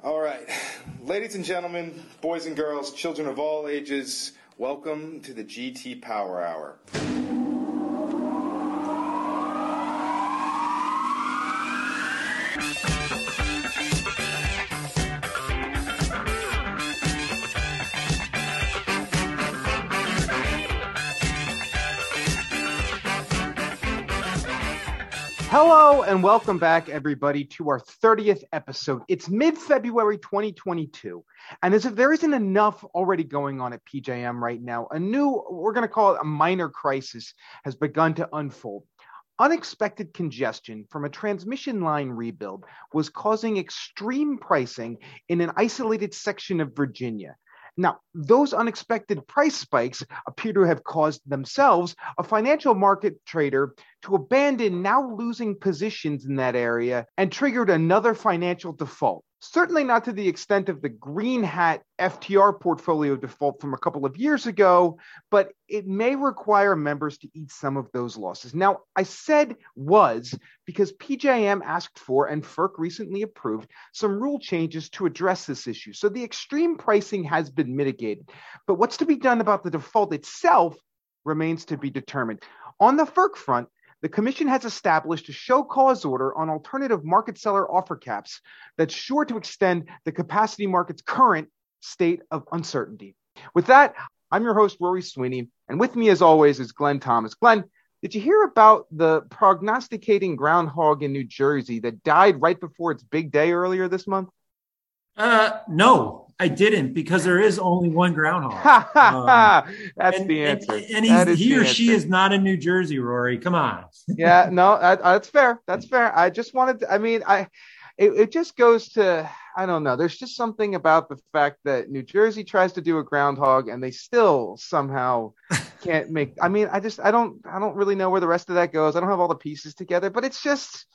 All right. Ladies and gentlemen, boys and girls, children of all ages, welcome to the GT Power Hour. Hello and welcome back, everybody, to our 30th episode. It's mid February 2022. And as if there isn't enough already going on at PJM right now, a new, we're going to call it a minor crisis, has begun to unfold. Unexpected congestion from a transmission line rebuild was causing extreme pricing in an isolated section of Virginia. Now, those unexpected price spikes appear to have caused themselves a financial market trader to abandon now losing positions in that area and triggered another financial default. Certainly not to the extent of the green hat FTR portfolio default from a couple of years ago, but it may require members to eat some of those losses. Now, I said was because PJM asked for and FERC recently approved some rule changes to address this issue. So the extreme pricing has been mitigated. But what's to be done about the default itself remains to be determined. On the FERC front, the Commission has established a show cause order on alternative market seller offer caps that's sure to extend the capacity market's current state of uncertainty. With that, I'm your host, Rory Sweeney, and with me, as always, is Glenn Thomas. Glenn, did you hear about the prognosticating groundhog in New Jersey that died right before its big day earlier this month? Uh, no, I didn't because there is only one groundhog. um, that's and, the answer. And, and he or she is not in New Jersey, Rory. Come on. yeah, no, that, that's fair. That's fair. I just wanted to, I mean, I, it, it just goes to, I don't know. There's just something about the fact that New Jersey tries to do a groundhog and they still somehow can't make, I mean, I just, I don't, I don't really know where the rest of that goes. I don't have all the pieces together, but it's just,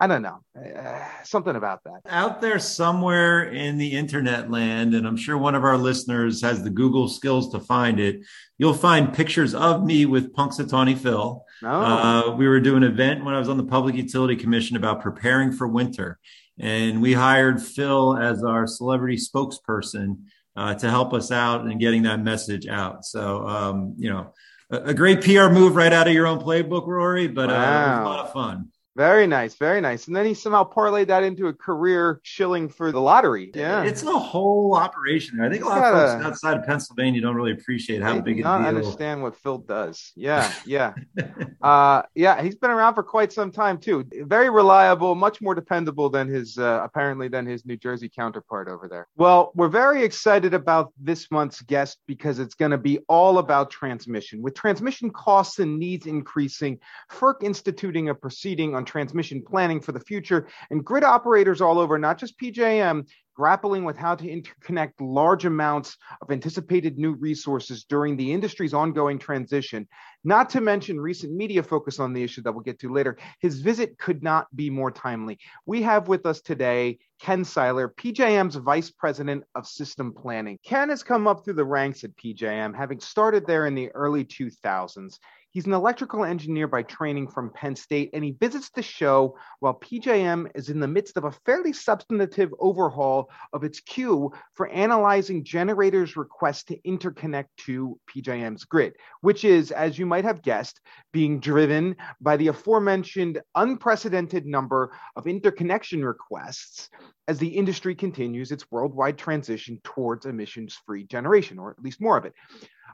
I don't know, uh, something about that. Out there somewhere in the internet land, and I'm sure one of our listeners has the Google skills to find it, you'll find pictures of me with Punxsutawney Phil. Oh. Uh, we were doing an event when I was on the Public Utility Commission about preparing for winter. And we hired Phil as our celebrity spokesperson uh, to help us out in getting that message out. So, um, you know, a, a, great PR move right out of your own playbook, Rory, but wow. uh, it was a lot of fun. Very nice, very nice. And then he somehow parlayed that into a career shilling for the lottery. Yeah, it's a whole operation. I think a lot of folks a, outside of Pennsylvania don't really appreciate how big it is. Not understand what Phil does. Yeah, yeah, uh, yeah. He's been around for quite some time too. Very reliable, much more dependable than his uh, apparently than his New Jersey counterpart over there. Well, we're very excited about this month's guest because it's going to be all about transmission. With transmission costs and needs increasing, FERC instituting a proceeding on on transmission planning for the future, and grid operators all over, not just PJM, grappling with how to interconnect large amounts of anticipated new resources during the industry's ongoing transition, not to mention recent media focus on the issue that we'll get to later. His visit could not be more timely. We have with us today Ken Seiler, PJM's Vice President of System Planning. Ken has come up through the ranks at PJM, having started there in the early 2000s. He's an electrical engineer by training from Penn State, and he visits the show while PJM is in the midst of a fairly substantive overhaul of its queue for analyzing generators' requests to interconnect to PJM's grid, which is, as you might have guessed, being driven by the aforementioned unprecedented number of interconnection requests as the industry continues its worldwide transition towards emissions free generation, or at least more of it.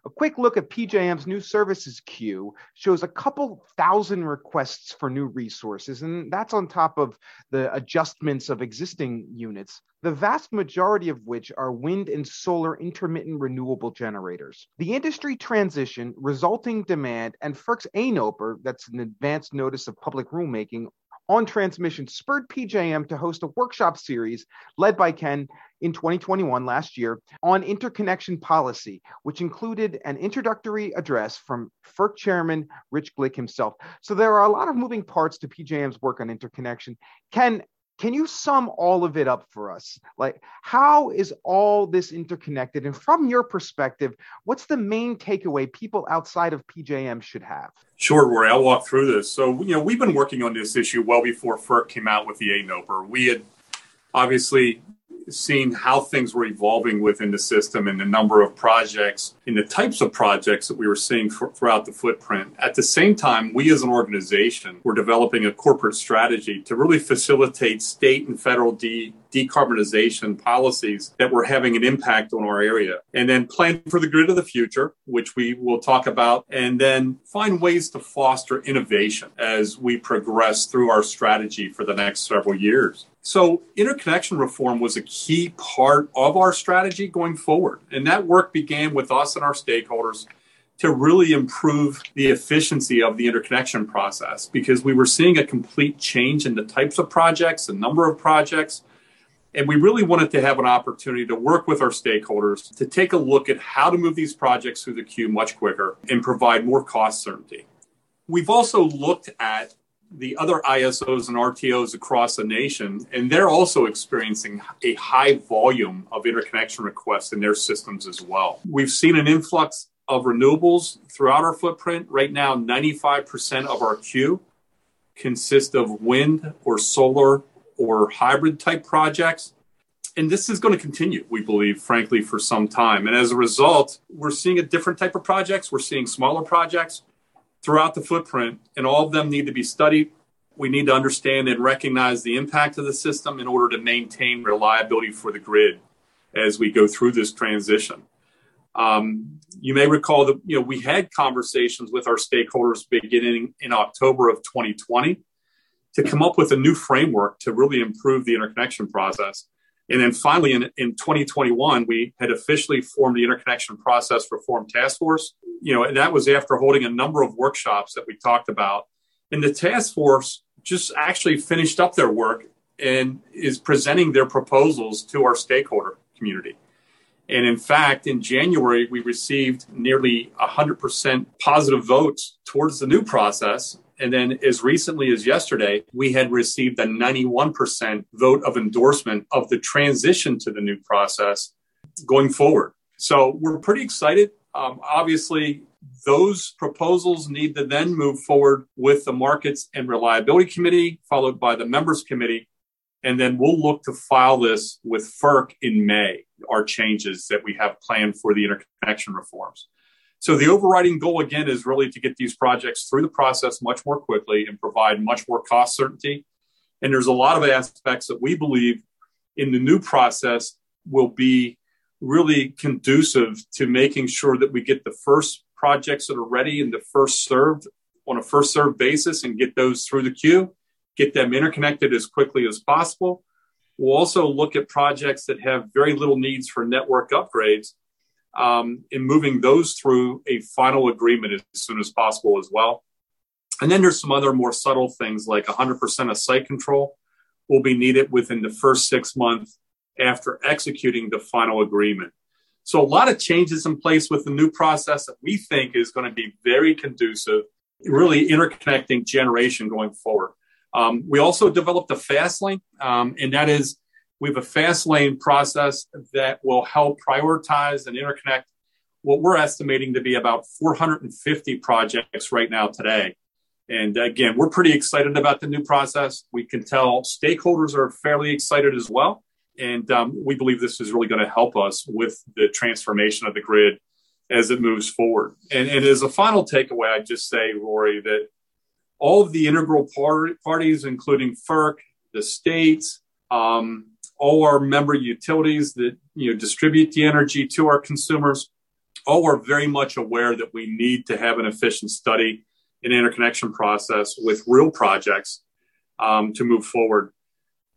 A quick look at PJM's new services queue shows a couple thousand requests for new resources, and that's on top of the adjustments of existing units, the vast majority of which are wind and solar intermittent renewable generators. The industry transition, resulting demand, and FERC's ANOPR, that's an advanced notice of public rulemaking, on transmission spurred PJM to host a workshop series led by Ken in 2021 last year on interconnection policy, which included an introductory address from FERC Chairman Rich Glick himself. So there are a lot of moving parts to PJM's work on interconnection. Ken, can you sum all of it up for us? Like, how is all this interconnected? And from your perspective, what's the main takeaway people outside of PJM should have? Sure, Rory. I'll walk through this. So, you know, we've been working on this issue well before FERC came out with the A ANOPR. We had obviously seeing how things were evolving within the system and the number of projects and the types of projects that we were seeing for, throughout the footprint. At the same time, we as an organization were developing a corporate strategy to really facilitate state and federal de- decarbonization policies that were having an impact on our area. And then plan for the grid of the future, which we will talk about, and then find ways to foster innovation as we progress through our strategy for the next several years. So, interconnection reform was a key part of our strategy going forward. And that work began with us and our stakeholders to really improve the efficiency of the interconnection process because we were seeing a complete change in the types of projects, the number of projects, and we really wanted to have an opportunity to work with our stakeholders to take a look at how to move these projects through the queue much quicker and provide more cost certainty. We've also looked at the other ISOs and RTOs across the nation, and they're also experiencing a high volume of interconnection requests in their systems as well. We've seen an influx of renewables throughout our footprint. Right now, 95% of our queue consists of wind or solar or hybrid type projects. And this is going to continue, we believe, frankly, for some time. And as a result, we're seeing a different type of projects. We're seeing smaller projects throughout the footprint, and all of them need to be studied. We need to understand and recognize the impact of the system in order to maintain reliability for the grid as we go through this transition. Um, you may recall that you know we had conversations with our stakeholders beginning in October of 2020 to come up with a new framework to really improve the interconnection process. And then finally, in, in 2021, we had officially formed the Interconnection Process Reform Task Force. You know, and that was after holding a number of workshops that we talked about. And the task force just actually finished up their work and is presenting their proposals to our stakeholder community. And in fact, in January, we received nearly 100% positive votes towards the new process and then, as recently as yesterday, we had received a 91% vote of endorsement of the transition to the new process going forward. So we're pretty excited. Um, obviously, those proposals need to then move forward with the Markets and Reliability Committee, followed by the Members Committee. And then we'll look to file this with FERC in May, our changes that we have planned for the interconnection reforms. So the overriding goal again is really to get these projects through the process much more quickly and provide much more cost certainty. And there's a lot of aspects that we believe in the new process will be really conducive to making sure that we get the first projects that are ready and the first served on a first served basis and get those through the queue, get them interconnected as quickly as possible. We'll also look at projects that have very little needs for network upgrades um, in moving those through a final agreement as soon as possible as well. And then there's some other more subtle things like 100% of site control will be needed within the first six months after executing the final agreement. So a lot of changes in place with the new process that we think is going to be very conducive, really interconnecting generation going forward. Um, we also developed a fast lane, um, and that is we have a fast lane process that will help prioritize and interconnect what we're estimating to be about 450 projects right now today. And again, we're pretty excited about the new process. We can tell stakeholders are fairly excited as well. And um, we believe this is really going to help us with the transformation of the grid as it moves forward. And, and as a final takeaway, I'd just say, Rory, that all of the integral par- parties, including FERC, the states, um, all our member utilities that you know distribute the energy to our consumers all are very much aware that we need to have an efficient study and interconnection process with real projects um, to move forward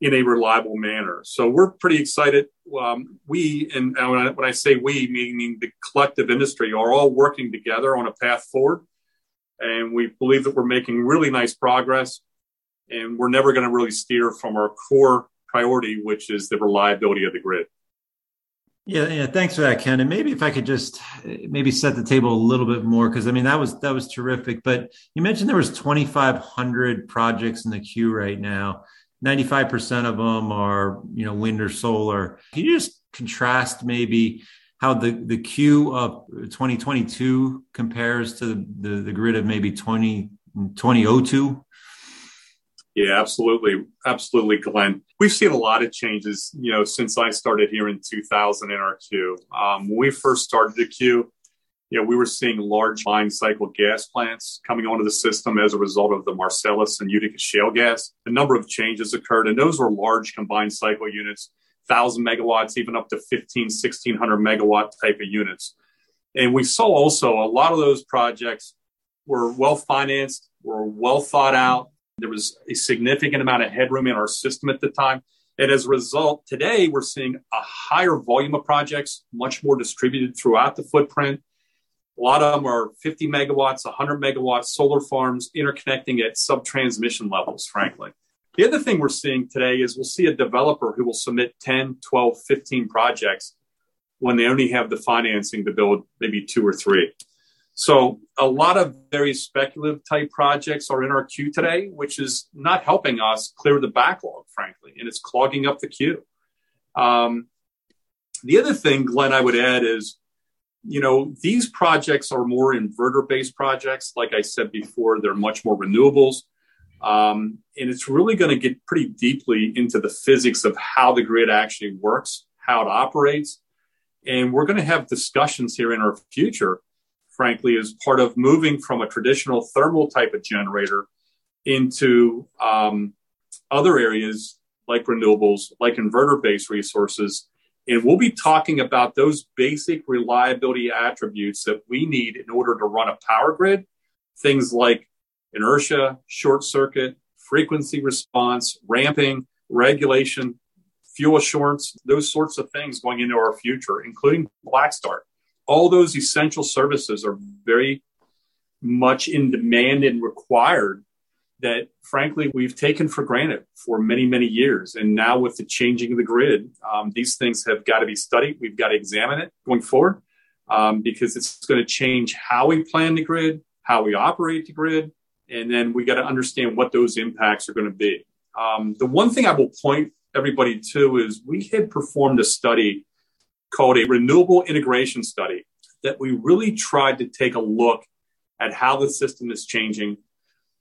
in a reliable manner. So we're pretty excited. Um, we, and when I say we, meaning the collective industry, are all working together on a path forward. And we believe that we're making really nice progress. And we're never going to really steer from our core priority, which is the reliability of the grid. Yeah, yeah. Thanks for that, Ken. And maybe if I could just maybe set the table a little bit more, because I mean that was that was terrific. But you mentioned there was 2,500 projects in the queue right now. 95% of them are you know wind or solar. Can you just contrast maybe how the the queue of 2022 compares to the the, the grid of maybe 20 2002? Yeah, absolutely. Absolutely, Glenn. We've seen a lot of changes, you know, since I started here in 2000 in our queue. Um, when we first started the queue, you know, we were seeing large line cycle gas plants coming onto the system as a result of the Marcellus and Utica shale gas. A number of changes occurred, and those were large combined cycle units, 1,000 megawatts, even up to 15, 1,600 megawatt type of units. And we saw also a lot of those projects were well financed, were well thought out. There was a significant amount of headroom in our system at the time. And as a result, today we're seeing a higher volume of projects, much more distributed throughout the footprint. A lot of them are 50 megawatts, 100 megawatts solar farms interconnecting at sub transmission levels, frankly. The other thing we're seeing today is we'll see a developer who will submit 10, 12, 15 projects when they only have the financing to build maybe two or three. So a lot of very speculative type projects are in our queue today, which is not helping us clear the backlog, frankly, and it's clogging up the queue. Um, the other thing, Glenn, I would add is, you know, these projects are more inverter based projects. Like I said before, they're much more renewables. Um, and it's really going to get pretty deeply into the physics of how the grid actually works, how it operates. And we're going to have discussions here in our future frankly, is part of moving from a traditional thermal type of generator into um, other areas like renewables, like inverter based resources. And we'll be talking about those basic reliability attributes that we need in order to run a power grid. Things like inertia, short circuit, frequency response, ramping, regulation, fuel assurance, those sorts of things going into our future, including black start all those essential services are very much in demand and required that frankly we've taken for granted for many many years. And now with the changing of the grid um, these things have got to be studied. We've got to examine it going forward um, because it's going to change how we plan the grid how we operate the grid and then we got to understand what those impacts are going to be. Um, the one thing i will point everybody to is we had performed a study called a renewable integration study that we really tried to take a look at how the system is changing,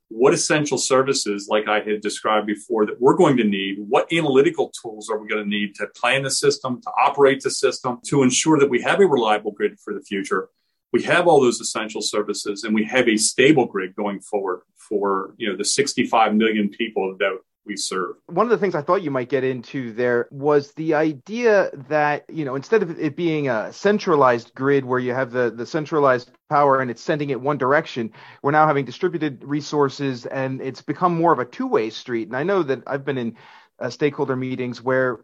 what essential services, like I had described before, that we're going to need, what analytical tools are we going to need to plan the system, to operate the system, to ensure that we have a reliable grid for the future. We have all those essential services and we have a stable grid going forward for, you know, the 65 million people that we serve. One of the things I thought you might get into there was the idea that, you know, instead of it being a centralized grid where you have the, the centralized power and it's sending it one direction, we're now having distributed resources and it's become more of a two way street. And I know that I've been in uh, stakeholder meetings where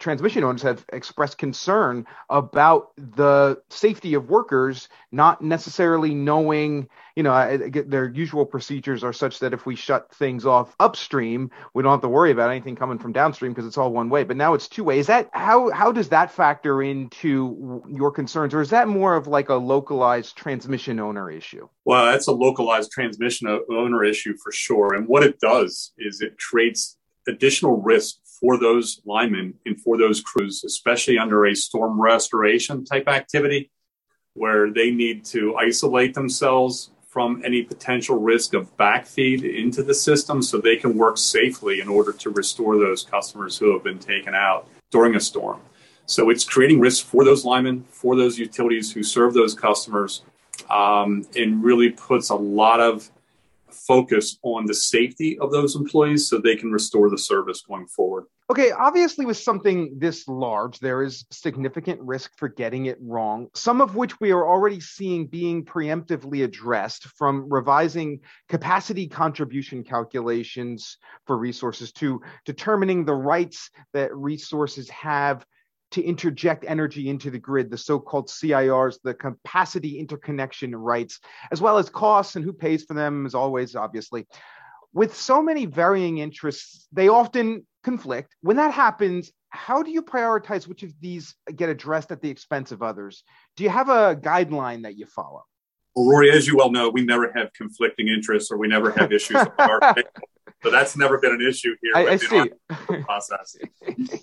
transmission owners have expressed concern about the safety of workers not necessarily knowing you know their usual procedures are such that if we shut things off upstream we don't have to worry about anything coming from downstream because it's all one way. But now it's two way is that how how does that factor into your concerns or is that more of like a localized transmission owner issue? Well that's a localized transmission owner issue for sure. And what it does is it creates additional risk for those linemen and for those crews, especially under a storm restoration type activity where they need to isolate themselves from any potential risk of backfeed into the system so they can work safely in order to restore those customers who have been taken out during a storm. So it's creating risk for those linemen, for those utilities who serve those customers, um, and really puts a lot of focus on the safety of those employees so they can restore the service going forward. Okay, obviously, with something this large, there is significant risk for getting it wrong, some of which we are already seeing being preemptively addressed from revising capacity contribution calculations for resources to determining the rights that resources have to interject energy into the grid, the so-called CIRs, the capacity interconnection rights, as well as costs and who pays for them, as always, obviously. With so many varying interests, they often conflict. When that happens, how do you prioritize which of these get addressed at the expense of others? Do you have a guideline that you follow? Well, Rory, as you well know, we never have conflicting interests or we never have issues. so that's never been an issue here. I, I see. process.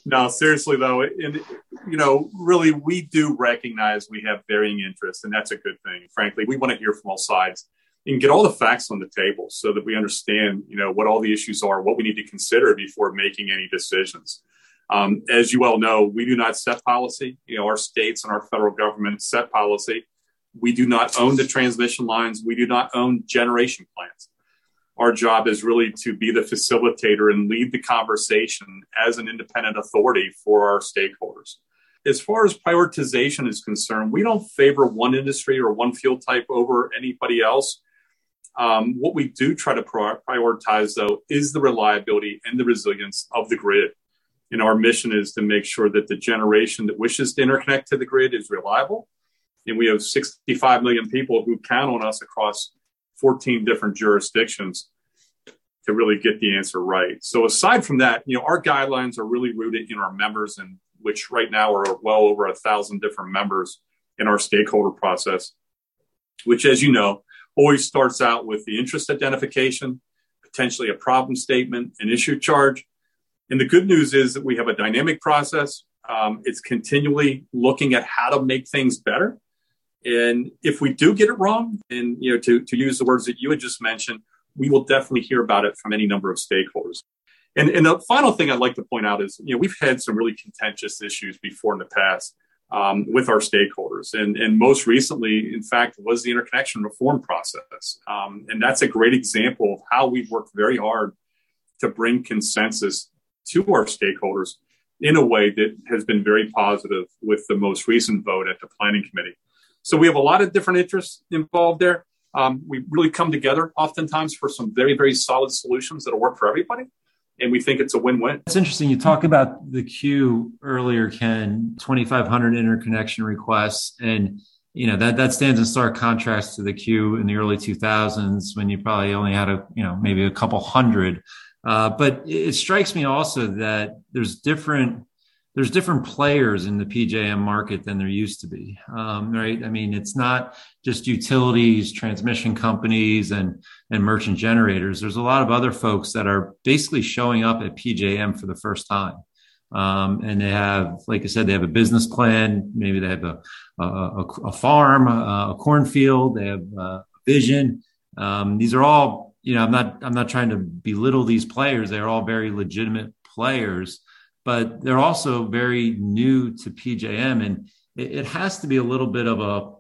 no, seriously though, and you know, really, we do recognize we have varying interests, and that's a good thing. Frankly, we want to hear from all sides. and get all the facts on the table so that we understand, you know, what all the issues are, what we need to consider before making any decisions. Um, as you all know, we do not set policy. You know, our states and our federal government set policy. We do not own the transmission lines. We do not own generation plants. Our job is really to be the facilitator and lead the conversation as an independent authority for our stakeholders. As far as prioritization is concerned, we don't favor one industry or one fuel type over anybody else. Um, what we do try to prioritize, though, is the reliability and the resilience of the grid. And our mission is to make sure that the generation that wishes to interconnect to the grid is reliable. And we have 65 million people who count on us across 14 different jurisdictions to really get the answer right. So aside from that, you know, our guidelines are really rooted in our members and which right now are well over a thousand different members in our stakeholder process, which as you know, always starts out with the interest identification, potentially a problem statement, an issue charge. And the good news is that we have a dynamic process. Um, it's continually looking at how to make things better. And if we do get it wrong, and you know, to, to use the words that you had just mentioned, we will definitely hear about it from any number of stakeholders. And, and the final thing I'd like to point out is, you know, we've had some really contentious issues before in the past um, with our stakeholders. And, and most recently, in fact, was the interconnection reform process. Um, and that's a great example of how we've worked very hard to bring consensus to our stakeholders in a way that has been very positive with the most recent vote at the planning committee. So we have a lot of different interests involved there. Um, we really come together oftentimes for some very, very solid solutions that'll work for everybody and we think it's a win-win. It's interesting. You talk about the queue earlier, Ken, 2,500 interconnection requests, and you know that that stands in stark contrast to the queue in the early 2000s when you probably only had a you know maybe a couple hundred. Uh, but it strikes me also that there's different there's different players in the PJM market than there used to be, um, right? I mean, it's not just utilities, transmission companies, and and merchant generators. There's a lot of other folks that are basically showing up at PJM for the first time, um, and they have, like I said, they have a business plan. Maybe they have a a, a farm, a, a cornfield. They have a vision. Um, these are all, you know, I'm not I'm not trying to belittle these players. They're all very legitimate players but they're also very new to PJM. And it, it has to be a little bit of a,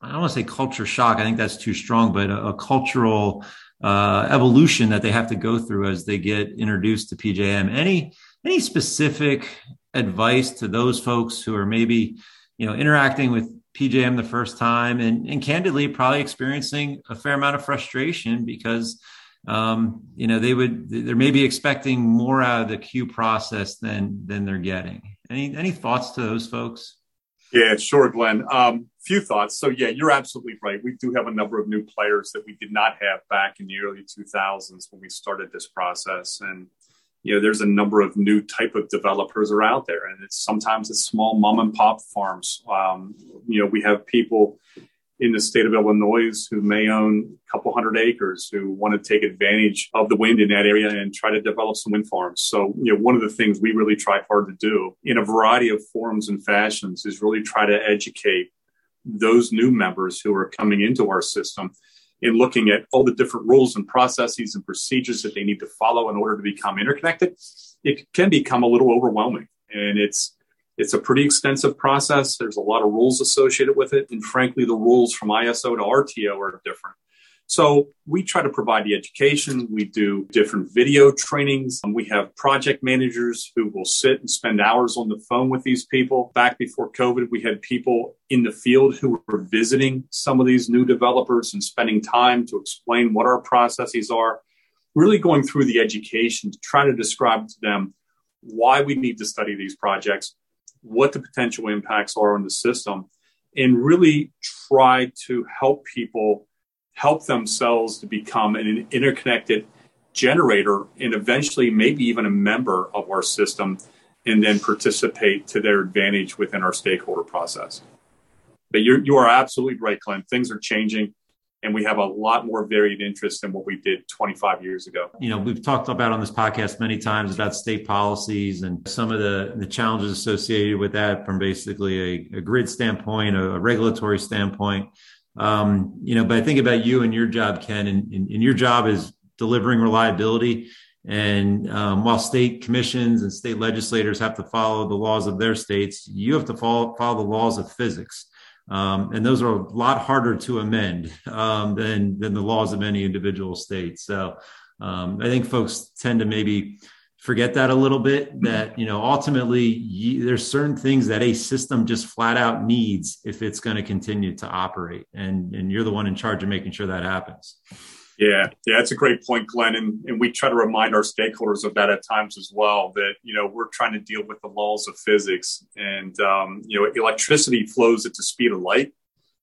I don't want to say culture shock. I think that's too strong, but a, a cultural uh, evolution that they have to go through as they get introduced to PJM. Any any specific advice to those folks who are maybe you know interacting with PJM the first time and, and candidly probably experiencing a fair amount of frustration because um, you know, they would they're maybe expecting more out of the queue process than than they're getting. Any any thoughts to those folks? Yeah, sure, Glenn. Um, few thoughts. So yeah, you're absolutely right. We do have a number of new players that we did not have back in the early 2000s when we started this process, and you know, there's a number of new type of developers are out there, and it's sometimes it's small mom and pop farms. Um, you know, we have people in the state of Illinois who may own a couple hundred acres who want to take advantage of the wind in that area and try to develop some wind farms. So, you know, one of the things we really try hard to do in a variety of forms and fashions is really try to educate those new members who are coming into our system in looking at all the different rules and processes and procedures that they need to follow in order to become interconnected. It can become a little overwhelming and it's it's a pretty extensive process. There's a lot of rules associated with it. And frankly, the rules from ISO to RTO are different. So we try to provide the education. We do different video trainings. Um, we have project managers who will sit and spend hours on the phone with these people. Back before COVID, we had people in the field who were visiting some of these new developers and spending time to explain what our processes are, really going through the education to try to describe to them why we need to study these projects, what the potential impacts are on the system, and really try to help people help themselves to become an interconnected generator and eventually maybe even a member of our system and then participate to their advantage within our stakeholder process. But you're, you are absolutely right, Glenn. Things are changing and we have a lot more varied interest than what we did 25 years ago. You know, we've talked about on this podcast many times about state policies and some of the, the challenges associated with that from basically a, a grid standpoint, a, a regulatory standpoint. Um, you know, but I think about you and your job, Ken, and, and, and your job is delivering reliability. And um, while state commissions and state legislators have to follow the laws of their states, you have to follow, follow the laws of physics. Um, and those are a lot harder to amend um, than than the laws of any individual state. So um, I think folks tend to maybe forget that a little bit. That you know ultimately you, there's certain things that a system just flat out needs if it's going to continue to operate, and and you're the one in charge of making sure that happens. Yeah, yeah, that's a great point, Glenn. And, and we try to remind our stakeholders of that at times as well. That you know we're trying to deal with the laws of physics, and um, you know electricity flows at the speed of light.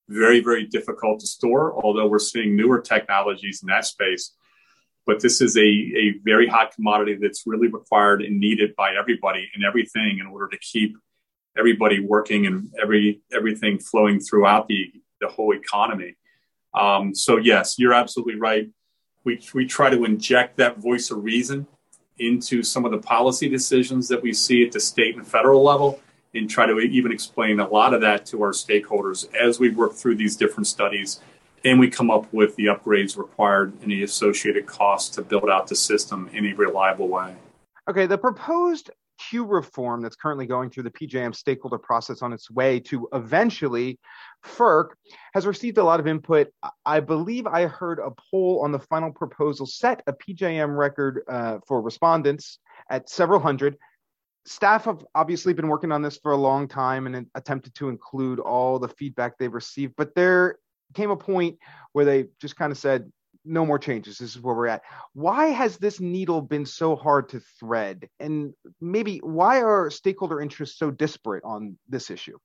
Very, very difficult to store. Although we're seeing newer technologies in that space, but this is a a very hot commodity that's really required and needed by everybody and everything in order to keep everybody working and every everything flowing throughout the the whole economy. Um, so yes, you're absolutely right. We, we try to inject that voice of reason into some of the policy decisions that we see at the state and federal level and try to even explain a lot of that to our stakeholders as we work through these different studies and we come up with the upgrades required and the associated costs to build out the system in a reliable way. Okay, the proposed queue reform that's currently going through the PJM stakeholder process on its way to eventually FERC has received a lot of input. I believe I heard a poll on the final proposal set a PJM record uh, for respondents at several hundred. Staff have obviously been working on this for a long time and attempted to include all the feedback they've received, but there came a point where they just kind of said, no more changes. This is where we're at. Why has this needle been so hard to thread? And maybe why are stakeholder interests so disparate on this issue?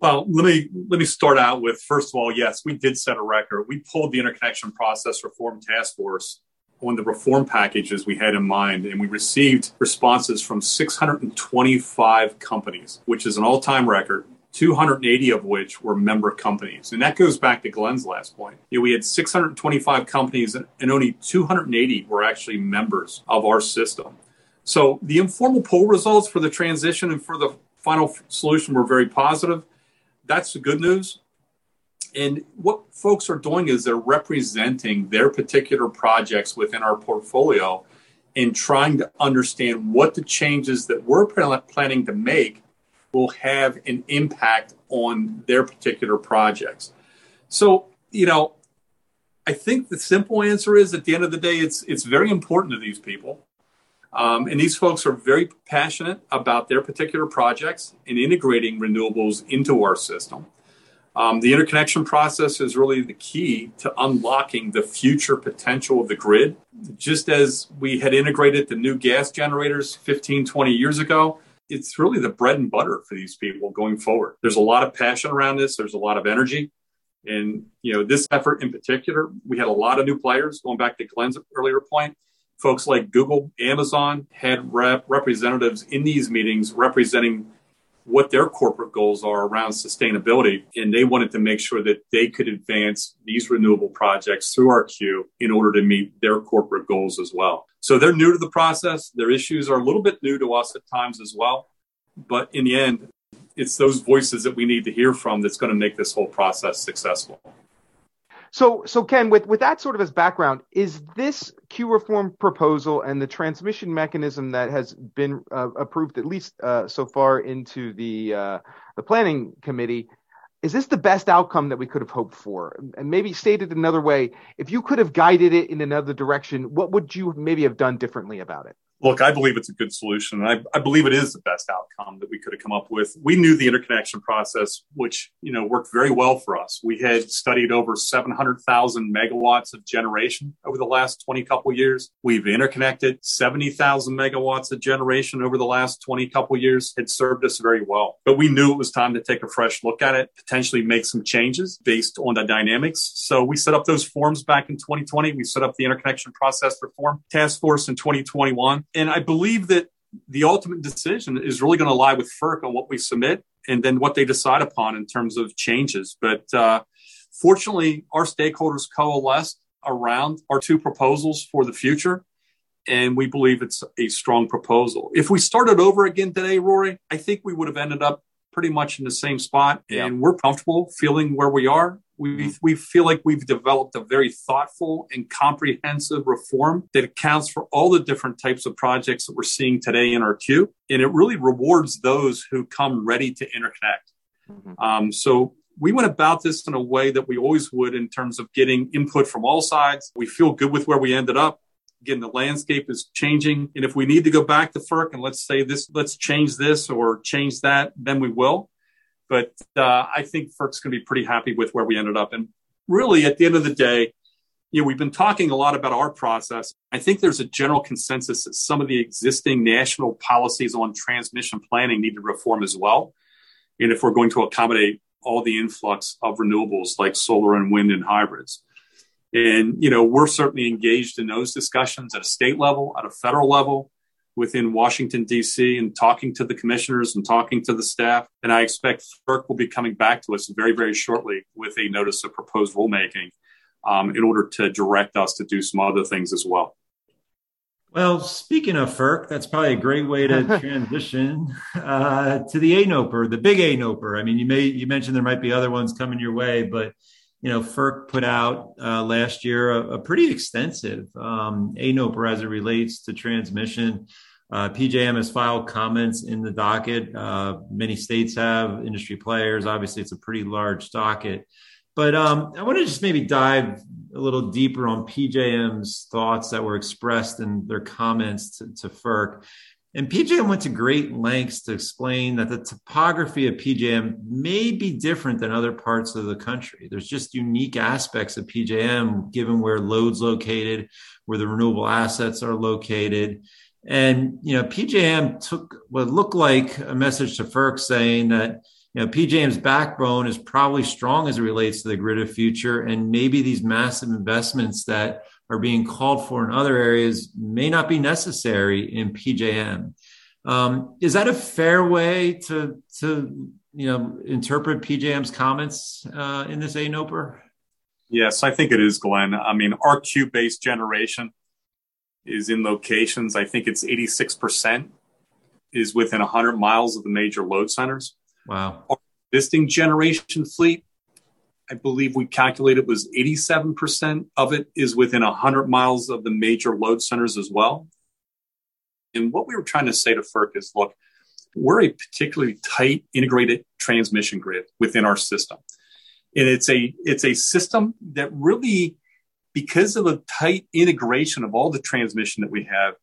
Well, let me let me start out with first of all, yes, we did set a record. We pulled the interconnection process reform task force on the reform packages we had in mind, and we received responses from 625 companies, which is an all-time record. 280 of which were member companies. And that goes back to Glenn's last point. You know, we had 625 companies and only 280 were actually members of our system. So the informal poll results for the transition and for the final solution were very positive. That's the good news. And what folks are doing is they're representing their particular projects within our portfolio and trying to understand what the changes that we're planning to make will have an impact on their particular projects. So, you know, I think the simple answer is at the end of the day, it's it's very important to these people. Um, and these folks are very passionate about their particular projects and integrating renewables into our system. Um, the interconnection process is really the key to unlocking the future potential of the grid. Just as we had integrated the new gas generators 15, 20 years ago, it's really the bread and butter for these people going forward. There's a lot of passion around this. There's a lot of energy. And, you know, this effort in particular, we had a lot of new players going back to Glenn's earlier point. Folks like Google, Amazon had rep- representatives in these meetings representing what their corporate goals are around sustainability. And they wanted to make sure that they could advance these renewable projects through our queue in order to meet their corporate goals as well. So they're new to the process. Their issues are a little bit new to us at times as well. But in the end, it's those voices that we need to hear from that's going to make this whole process successful. So, so Ken, with, with that sort of as background, is this queue reform proposal and the transmission mechanism that has been uh, approved at least uh, so far into the uh, the planning committee? Is this the best outcome that we could have hoped for? And maybe stated another way, if you could have guided it in another direction, what would you maybe have done differently about it? Look, I believe it's a good solution. I, I, believe it is the best outcome that we could have come up with. We knew the interconnection process, which you know worked very well for us. We had studied over 700,000 megawatts of generation over the last 20 couple years. We've interconnected 70,000 megawatts of generation over the last 20 couple years. It served us very well. But we knew it was time to take a fresh look at it, potentially make some changes based on the dynamics. So we set up those forms back in 2020. We set up the interconnection process reform task force in 2021 and I believe that the ultimate decision is really going to lie with FERC on what we submit and then what they decide upon in terms of changes. But uh, fortunately, our stakeholders coalesced around our two proposals for the future. And we believe it's a strong proposal. If we started over again today, Rory, I think we would have ended up pretty much in the same spot. And we're comfortable feeling where we are We, we feel like we've developed a very thoughtful and comprehensive reform that accounts for all the different types of projects that we're seeing today in our queue. And it really rewards those who come ready to interconnect. Mm-hmm. Um, so we went about this in a way that we always would in terms of getting input from all sides. We feel good with where we ended up. Again, the landscape is changing. And if we need to go back to FERC and let's say this, let's change this or change that, then we will. But uh, I think FERC's going to be pretty happy with where we ended up. And really, at the end of the day, you know, we've been talking a lot about our process. I think there's a general consensus that some of the existing national policies on transmission planning need to reform as well. And if we're going to accommodate all the influx of renewables like solar and wind and hybrids. And, you know, we're certainly engaged in those discussions at a state level, at a federal level, within Washington, D.C., and talking to the commissioners and talking to the staff. And I expect FERC will be coming back to us very, very shortly with a notice of proposed rulemaking um, in order to direct us to do some other things as well. Well, speaking of FERC, that's probably a great way to transition uh, to the ANOPR, the big ANOPR. I mean, you may you mentioned there might be other ones coming your way, but you know, FERC put out uh, last year a, a pretty extensive um, ANOPR as it relates to transmission. Uh, PJM has filed comments in the docket. Uh, many states have industry players. Obviously, it's a pretty large docket. But um, I want to just maybe dive a little deeper on PJM's thoughts that were expressed in their comments to, to FERC. And PJM went to great lengths to explain that the topography of PJM may be different than other parts of the country. There's just unique aspects of PJM given where loads located, where the renewable assets are located. And you know, PJM took what looked like a message to FERC saying that you know, PJM's backbone is probably strong as it relates to the grid of future, and maybe these massive investments that are being called for in other areas may not be necessary in PJM. Um, is that a fair way to to you know interpret PJM's comments uh, in this ANOPR? Yes, I think it is, Glenn. I mean, our queue-based generation is in locations. I think it's 86 percent is within 100 miles of the major load centers. Wow. Our existing generation fleet, I believe we calculated was 87% of it is within 100 miles of the major load centers as well. And what we were trying to say to FERC is look, we're a particularly tight integrated transmission grid within our system. And it's a it's a system that really because of the tight integration of all the transmission that we have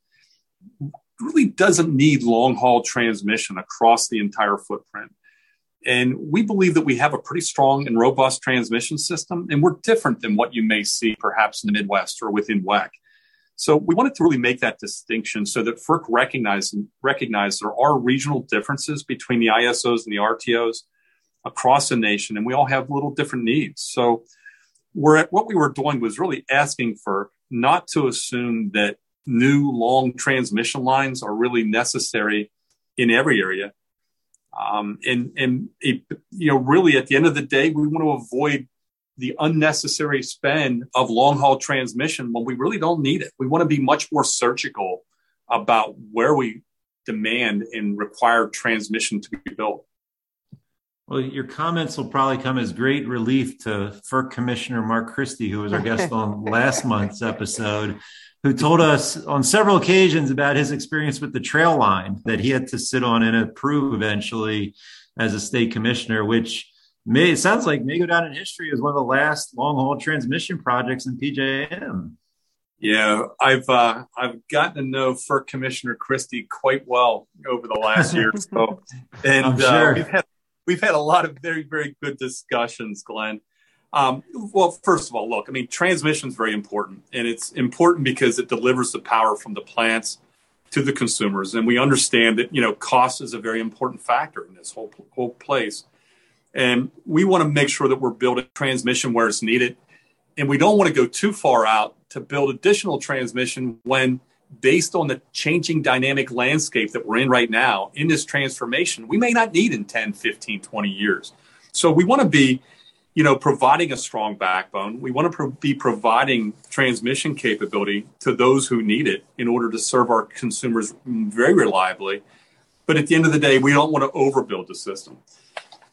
really doesn't need long haul transmission across the entire footprint. And we believe that we have a pretty strong and robust transmission system, and we're different than what you may see perhaps in the Midwest or within WECC. So we wanted to really make that distinction so that FERC recognize, recognize there are regional differences between the ISOs and the RTOs across the nation, and we all have little different needs. So we're at, what we were doing was really asking FERC not to assume that new long transmission lines are really necessary in every area, um, and and it, you know, really, at the end of the day, we want to avoid the unnecessary spend of long haul transmission when we really don't need it. We want to be much more surgical about where we demand and require transmission to be built. Well, your comments will probably come as great relief to FERC Commissioner Mark Christie, who was our guest on last month's episode who told us on several occasions about his experience with the trail line that he had to sit on and approve eventually as a state commissioner, which may it sounds like may go down in history as one of the last long haul transmission projects in PJM. Yeah, I've uh, I've gotten to know FERC Commissioner Christie quite well over the last year or so, and sure. uh, we've had we've had a lot of very very good discussions, Glenn. Um, well, first of all, look, I mean, transmission is very important, and it's important because it delivers the power from the plants to the consumers, and we understand that you know cost is a very important factor in this whole whole place, and we want to make sure that we're building transmission where it's needed, and we don't want to go too far out to build additional transmission when based on the changing dynamic landscape that we're in right now in this transformation we may not need in 10 15 20 years. So we want to be you know, providing a strong backbone. We want to pro- be providing transmission capability to those who need it in order to serve our consumers very reliably. But at the end of the day, we don't want to overbuild the system.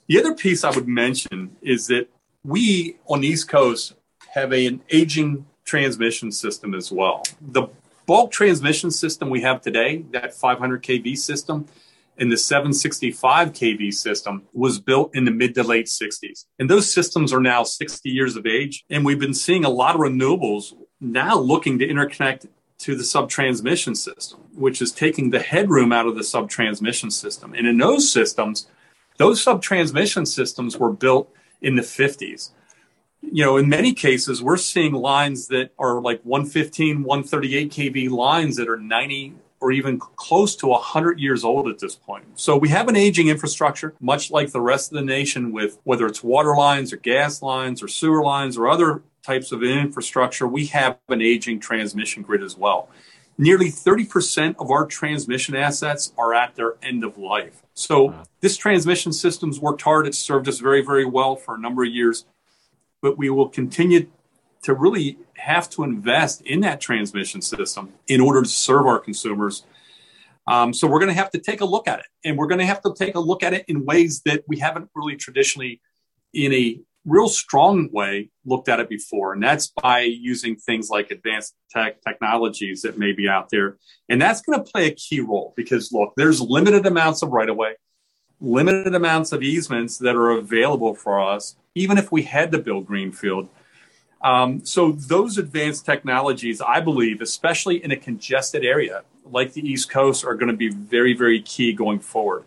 The other piece I would mention is that we on the East Coast have a, an aging transmission system as well. The bulk transmission system we have today, that 500 kV system, and the 765 kV system was built in the mid to late 60s. And those systems are now 60 years of age. And we've been seeing a lot of renewables now looking to interconnect to the subtransmission system, which is taking the headroom out of the subtransmission system. And in those systems, those subtransmission systems were built in the 50s. You know, in many cases, we're seeing lines that are like 115, 138 kV lines that are 90 or even close to 100 years old at this point. So we have an aging infrastructure, much like the rest of the nation, with whether it's water lines or gas lines or sewer lines or other types of infrastructure, we have an aging transmission grid as well. Nearly 30% of our transmission assets are at their end of life. So this transmission system's worked hard. It's served us very, very well for a number of years, but we will continue to really have to invest in that transmission system in order to serve our consumers. Um, so we're going to have to take a look at it, and we're going to have to take a look at it in ways that we haven't really traditionally, in a real strong way, looked at it before. And that's by using things like advanced tech technologies that may be out there, and that's going to play a key role because look, there's limited amounts of right of way, limited amounts of easements that are available for us, even if we had to build greenfield um, so those advanced technologies, I believe, especially in a congested area like the East Coast, are going to be very, very key going forward.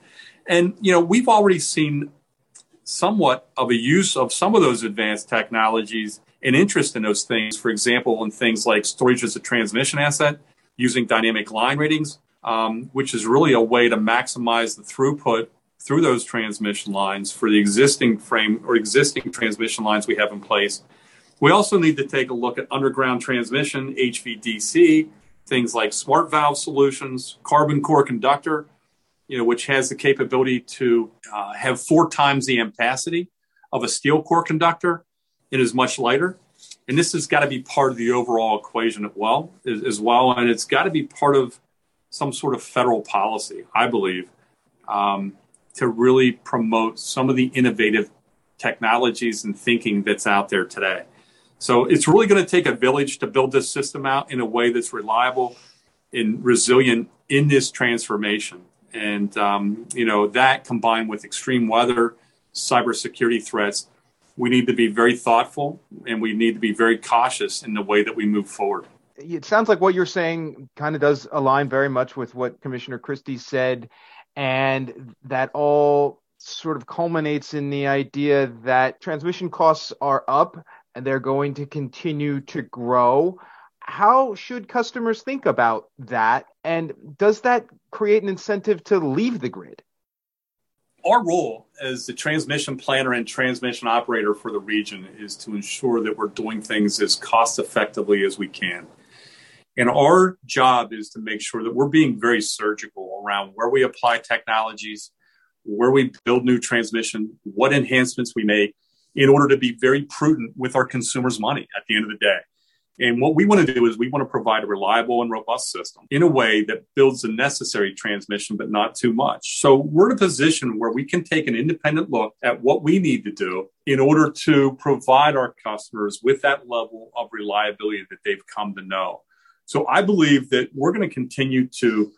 And you know, we've already seen somewhat of a use of some of those advanced technologies and interest in those things. For example, in things like storage as a transmission asset, using dynamic line ratings, um, which is really a way to maximize the throughput through those transmission lines for the existing frame or existing transmission lines we have in place we also need to take a look at underground transmission, HVDC, things like smart valve solutions, carbon core conductor, you know, which has the capability to uh, have four times the ampacity of a steel core conductor. It is much lighter. And this has got to be part of the overall equation as well, as well. And it's got to be part of some sort of federal policy, I believe, um, to really promote some of the innovative technologies and thinking that's out there today. So it's really going to take a village to build this system out in a way that's reliable and resilient in this transformation. And, um, you know, that combined with extreme weather, cybersecurity threats, we need to be very thoughtful and we need to be very cautious in the way that we move forward. It sounds like what you're saying kind of does align very much with what Commissioner Christie said, and that all sort of culminates in the idea that transmission costs are up and they're going to continue to grow. How should customers think about that? And does that create an incentive to leave the grid? Our role as the transmission planner and transmission operator for the region is to ensure that we're doing things as cost effectively as we can. And our job is to make sure that we're being very surgical around where we apply technologies, where we build new transmission, what enhancements we make, in order to be very prudent with our consumers' money at the end of the day. And what we want to do is we want to provide a reliable and robust system in a way that builds the necessary transmission, but not too much. So we're in a position where we can take an independent look at what we need to do in order to provide our customers with that level of reliability that they've come to know. So I believe that we're going to continue to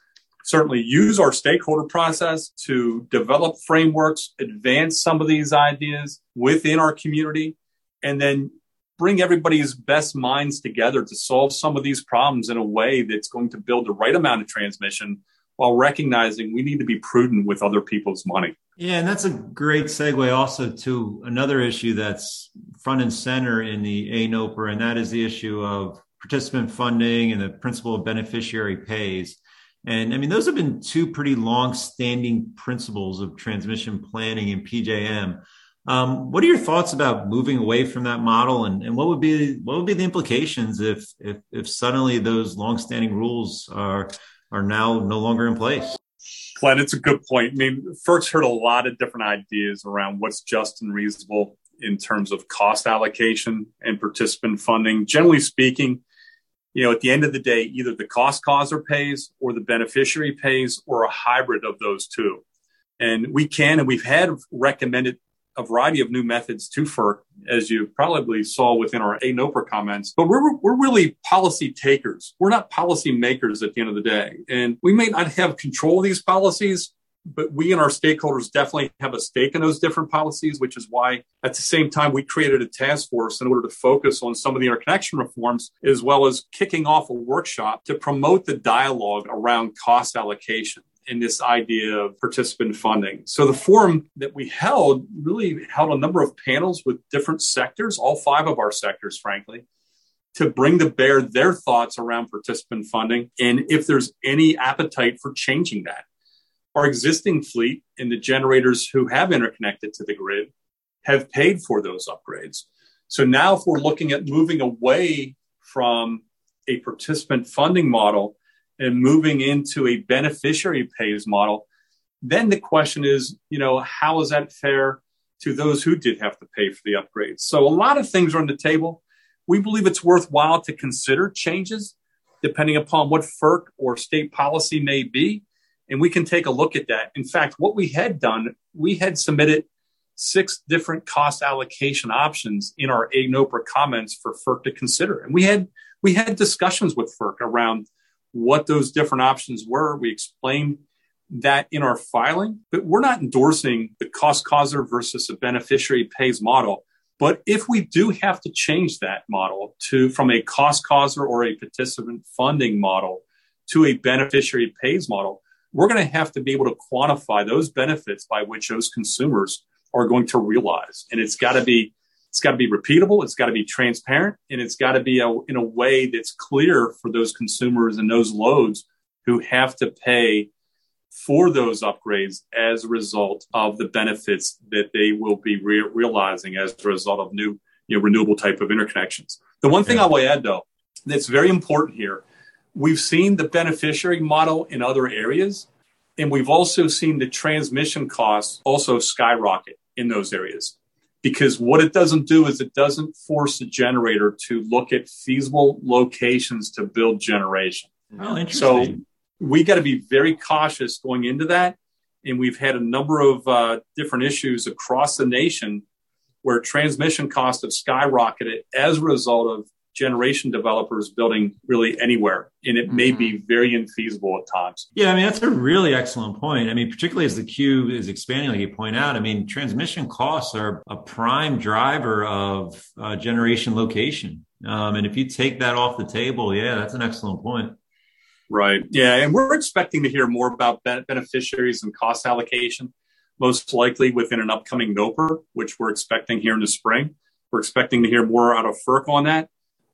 certainly use our stakeholder process to develop frameworks, advance some of these ideas within our community, and then bring everybody's best minds together to solve some of these problems in a way that's going to build the right amount of transmission while recognizing we need to be prudent with other people's money. Yeah, and that's a great segue also to another issue that's front and center in the ANOPR, and that is the issue of participant funding and the principle of beneficiary pays. And I mean, those have been two pretty long standing principles of transmission planning in PJM. Um, what are your thoughts about moving away from that model, and, and what would be what would be the implications if if, if suddenly those long-standing rules are are now no longer in place? Glenn, it's a good point. I mean, FERC's heard a lot of different ideas around what's just and reasonable in terms of cost allocation and participant funding. Generally speaking, you know, at the end of the day, either the cost causer pays or the beneficiary pays or a hybrid of those two. And we can, and we've had recommended a variety of new methods to FERC, as you probably saw within our ANOPR comments, but we're, we're really policy takers. We're not policy makers at the end of the day. And we may not have control of these policies, but we and our stakeholders definitely have a stake in those different policies, which is why at the same time we created a task force in order to focus on some of the interconnection reforms, as well as kicking off a workshop to promote the dialogue around cost allocation in this idea of participant funding. So the forum that we held really held a number of panels with different sectors, all five of our sectors, frankly, to bring to bear their thoughts around participant funding and if there's any appetite for changing that our existing fleet and the generators who have interconnected to the grid have paid for those upgrades. So now, if we're looking at moving away from a participant funding model and moving into a beneficiary pays model, then the question is, you know, how is that fair to those who did have to pay for the upgrades? So a lot of things are on the table. We believe it's worthwhile to consider changes depending upon what FERC or state policy may be and we can take a look at that. In fact, what we had done, we had submitted six different cost allocation options in our ANOPR comments for FERC to consider. And we had we had discussions with FERC around what those different options were. We explained that in our filing, but we're not endorsing the cost causer versus a beneficiary pays model. But if we do have to change that model to from a cost causer or a participant funding model to a beneficiary pays model, we're going to have to be able to quantify those benefits by which those consumers are going to realize. And it's got to be it's got to be repeatable, it's got to be transparent, and it's got to be a, in a way that's clear for those consumers and those loads who have to pay for those upgrades as a result of the benefits that they will be re- realizing as a result of new you know, renewable type of interconnections. The one thing yeah. I will add though that's very important here We've seen the beneficiary model in other areas, and we've also seen the transmission costs also skyrocket in those areas. Because what it doesn't do is it doesn't force the generator to look at feasible locations to build generation. Oh, interesting. So we got to be very cautious going into that. And we've had a number of uh, different issues across the nation where transmission costs have skyrocketed as a result of generation developers building really anywhere. And it may be mm-hmm. very infeasible at times. Yeah, I mean, that's a really excellent point. I mean, particularly as the queue is expanding, like you point out, I mean, transmission costs are a prime driver of uh, generation location. Um, and if you take that off the table, yeah, that's an excellent point. Right. Yeah. And we're expecting to hear more about beneficiaries and cost allocation, most likely within an upcoming NOPR, which we're expecting here in the spring. We're expecting to hear more out of FERC on that.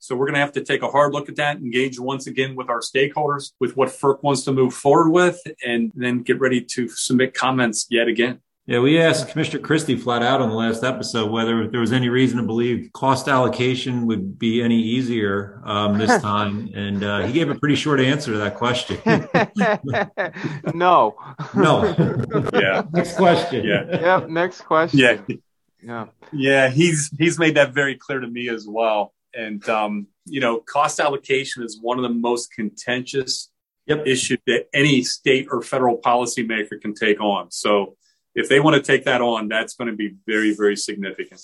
So we're going to have to take a hard look at that, engage once again with our stakeholders, with what FERC wants to move forward with, and then get ready to submit comments yet again. Yeah, we asked Commissioner Christie flat out on the last episode whether there was any reason to believe cost allocation would be any easier um, this time, and uh, he gave a pretty short answer to that question. no. No. yeah. Next question. Yeah. Yep. Next question. Yeah. Yeah. Yeah. He's he's made that very clear to me as well. And, um, you know, cost allocation is one of the most contentious yep. issues that any state or federal policymaker can take on. So if they want to take that on, that's going to be very, very significant.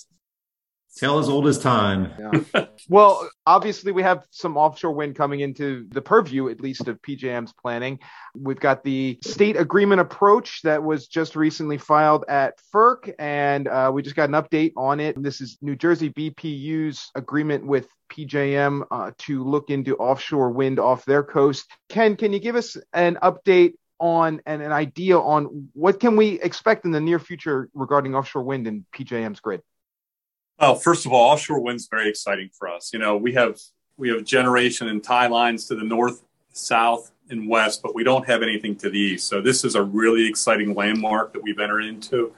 Tale as old as time. Yeah. well, obviously, we have some offshore wind coming into the purview, at least, of PJM's planning. We've got the state agreement approach that was just recently filed at FERC, and uh, we just got an update on it. This is New Jersey BPU's agreement with PJM uh, to look into offshore wind off their coast. Ken, can you give us an update on and an idea on what can we expect in the near future regarding offshore wind in PJM's grid? Well, first of all, offshore wind's very exciting for us. You know, we have we have generation and tie lines to the north, south, and west, but we don't have anything to the east. So this is a really exciting landmark that we've entered into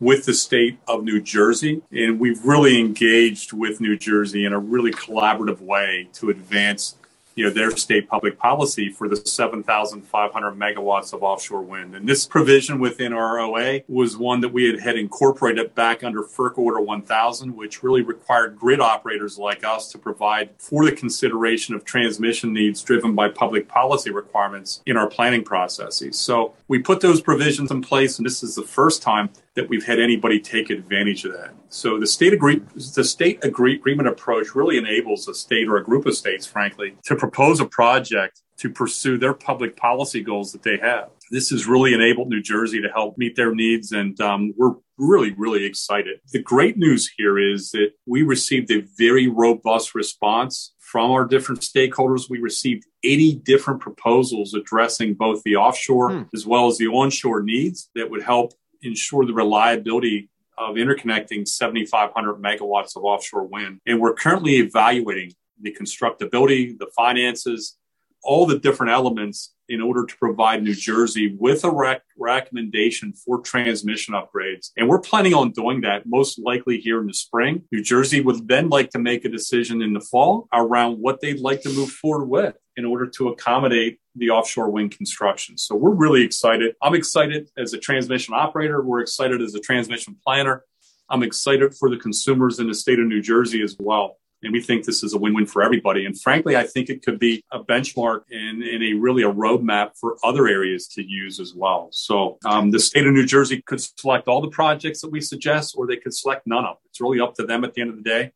with the state of New Jersey. And we've really engaged with New Jersey in a really collaborative way to advance you know, their state public policy for the 7,500 megawatts of offshore wind. And this provision within our OA was one that we had, had incorporated back under FERC Order 1000, which really required grid operators like us to provide for the consideration of transmission needs driven by public policy requirements in our planning processes. So we put those provisions in place, and this is the first time that we've had anybody take advantage of that. So the state agree the state agree- agreement approach really enables a state or a group of states, frankly, to propose a project to pursue their public policy goals that they have. This has really enabled New Jersey to help meet their needs, and um, we're really, really excited. The great news here is that we received a very robust response from our different stakeholders. We received 80 different proposals addressing both the offshore hmm. as well as the onshore needs that would help ensure the reliability of interconnecting 7,500 megawatts of offshore wind. And we're currently evaluating the constructability, the finances, all the different elements in order to provide New Jersey with a rec- recommendation for transmission upgrades. And we're planning on doing that most likely here in the spring. New Jersey would then like to make a decision in the fall around what they'd like to move forward with in order to accommodate the offshore wind construction. So we're really excited. I'm excited as a transmission operator. We're excited as a transmission planner. I'm excited for the consumers in the state of New Jersey as well. And we think this is a win-win for everybody. And frankly, I think it could be a benchmark and, and a really a roadmap for other areas to use as well. So um, the state of New Jersey could select all the projects that we suggest, or they could select none of them. It's really up to them at the end of the day.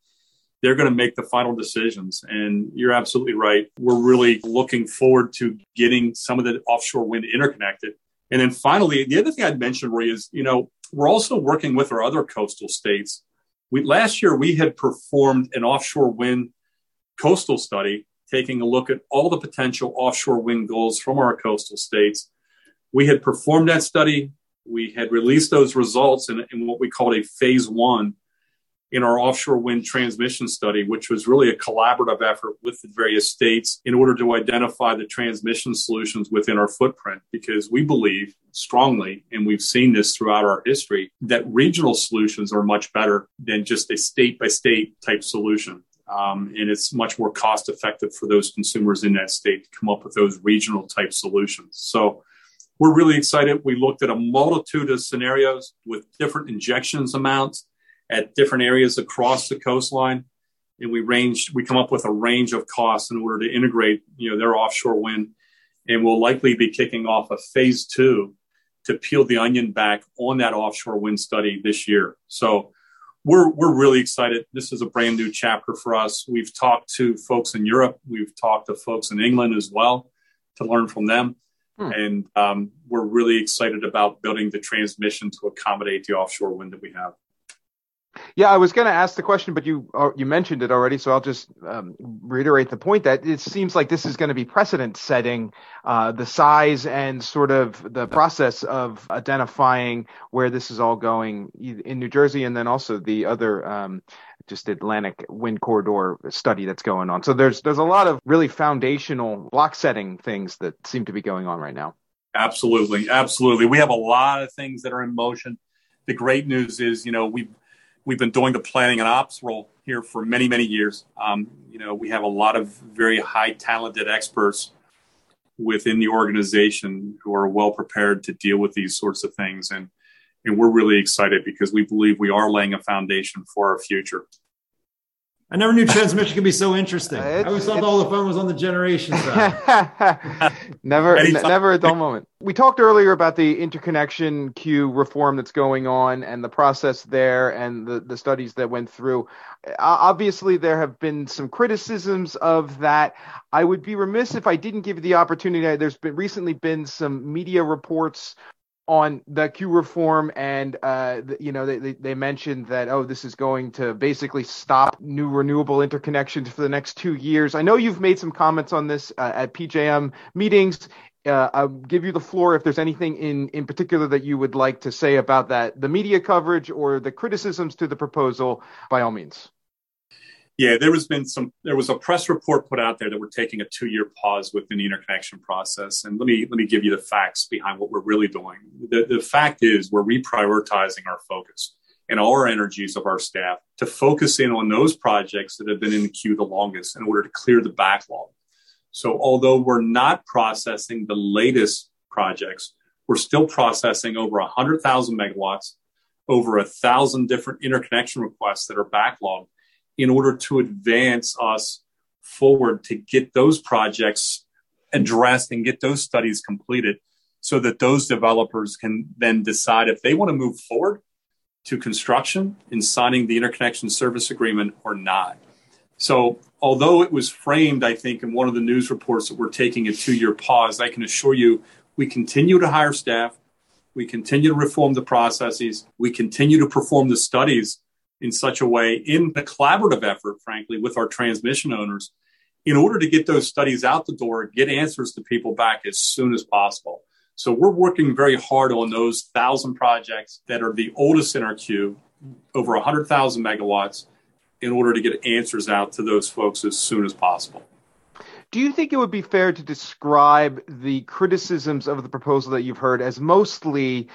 They're going to make the final decisions. And you're absolutely right. We're really looking forward to getting some of the offshore wind interconnected. And then finally, the other thing I'd mention, Roy, is, you know, we're also working with our other coastal states we, last year, we had performed an offshore wind coastal study, taking a look at all the potential offshore wind goals from our coastal states. We had performed that study. We had released those results in, in what we called a phase one in our offshore wind transmission study, which was really a collaborative effort with the various states in order to identify the transmission solutions within our footprint. Because we believe strongly, and we've seen this throughout our history, that regional solutions are much better than just a state by state type solution. Um, and it's much more cost effective for those consumers in that state to come up with those regional type solutions. So we're really excited. We looked at a multitude of scenarios with different injections amounts at different areas across the coastline. And we range, we come up with a range of costs in order to integrate, you know, their offshore wind. And we'll likely be kicking off a phase two to peel the onion back on that offshore wind study this year. So we're, we're really excited. This is a brand new chapter for us. We've talked to folks in Europe. We've talked to folks in England as well to learn from them. Hmm. And um, we're really excited about building the transmission to accommodate the offshore wind that we have. Yeah, I was going to ask the question, but you uh, you mentioned it already, so I'll just um, reiterate the point that it seems like this is going to be precedent setting, uh, the size and sort of the process of identifying where this is all going in New Jersey, and then also the other um, just Atlantic wind corridor study that's going on. So there's there's a lot of really foundational block setting things that seem to be going on right now. Absolutely, absolutely. We have a lot of things that are in motion. The great news is, you know, we we've been doing the planning and ops role here for many, many years. Um, you know, we have a lot of very high talented experts within the organization who are well prepared to deal with these sorts of things. And, and we're really excited because we believe we are laying a foundation for our future. I never knew transmission could be so interesting. Uh, I always thought all the fun was on the generation side. never, n- never a dull moment. We talked earlier about the interconnection queue reform that's going on and the process there and the, the studies that went through. Uh, obviously, there have been some criticisms of that. I would be remiss if I didn't give you the opportunity. There's been recently been some media reports on the queue reform and uh, you know they, they, mentioned that oh this is going to basically stop new renewable interconnections for the next two years. I know you've made some comments on this uh, at pjm meetings. Uh, i'll give you the floor if there's anything in in particular that you would like to say about that the media coverage or the criticisms to the proposal by all means yeah, there has been some. There was a press report put out there that we're taking a two-year pause within the interconnection process. And let me let me give you the facts behind what we're really doing. The, the fact is, we're reprioritizing our focus and our energies of our staff to focus in on those projects that have been in the queue the longest in order to clear the backlog. So, although we're not processing the latest projects, we're still processing over 100,000 megawatts, over a thousand different interconnection requests that are backlogged in order to advance us forward to get those projects addressed and get those studies completed so that those developers can then decide if they want to move forward to construction in signing the interconnection service agreement or not. So, although it was framed, I think, in one of the news reports that we're taking a two year pause, I can assure you we continue to hire staff, we continue to reform the processes, we continue to perform the studies in such a way in the collaborative effort, frankly, with our transmission owners in order to get those studies out the door, get answers to people back as soon as possible. So we're working very hard on those thousand projects that are the oldest in our queue, over 100,000 megawatts, in order to get answers out to those folks as soon as possible. Do you think it would be fair to describe the criticisms of the proposal that you've heard as mostly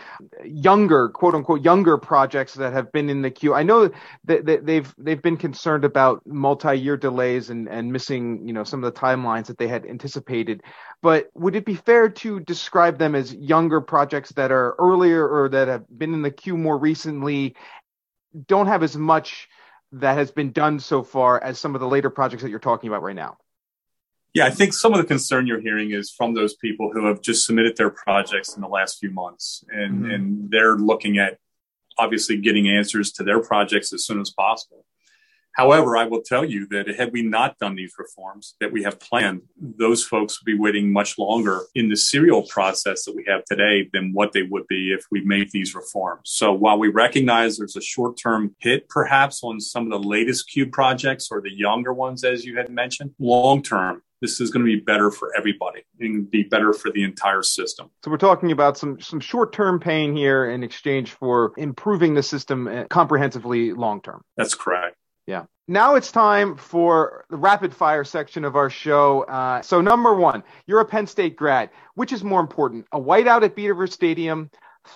younger, quote unquote, younger projects that have been in the queue? I know that they've they've been concerned about multi-year delays and, and missing, you know, some of the timelines that they had anticipated. But would it be fair to describe them as younger projects that are earlier or that have been in the queue more recently, don't have as much that has been done so far as some of the later projects that you're talking about right now? Yeah, I think some of the concern you're hearing is from those people who have just submitted their projects in the last few months, and mm-hmm. and they're looking at obviously getting answers to their projects as soon as possible. However, I will tell you that had we not done these reforms that we have planned, those folks would be waiting much longer in the serial process that we have today than what they would be if we made these reforms. So while we recognize there's a short term hit perhaps on some of the latest queue projects or the younger ones, as you had mentioned, long term, this is going to be better for everybody and be better for the entire system. So we're talking about some some short-term pain here in exchange for improving the system uh, comprehensively long term. That's correct. Yeah. Now it's time for the rapid fire section of our show. Uh, so number one, you're a Penn State grad. Which is more important, a whiteout at Beaver Stadium,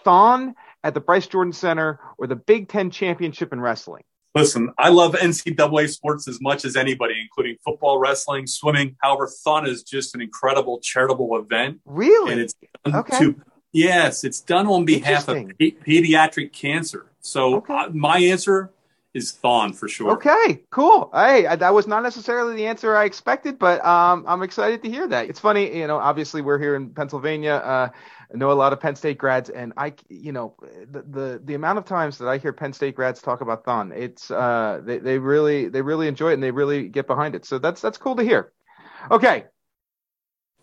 Thon at the Bryce Jordan Center, or the Big Ten championship in wrestling? Listen, I love NCAA sports as much as anybody, including football, wrestling, swimming. However, Thon is just an incredible charitable event. Really? And it's okay. To, yes, it's done on behalf of pe- pediatric cancer. So okay. uh, my answer is Thon for sure. Okay, cool. Hey, that was not necessarily the answer I expected, but um, I'm excited to hear that. It's funny, you know. Obviously, we're here in Pennsylvania. Uh, I know a lot of Penn State grads, and I, you know, the, the the amount of times that I hear Penn State grads talk about Thon, it's uh, they they really they really enjoy it and they really get behind it. So that's that's cool to hear. Okay.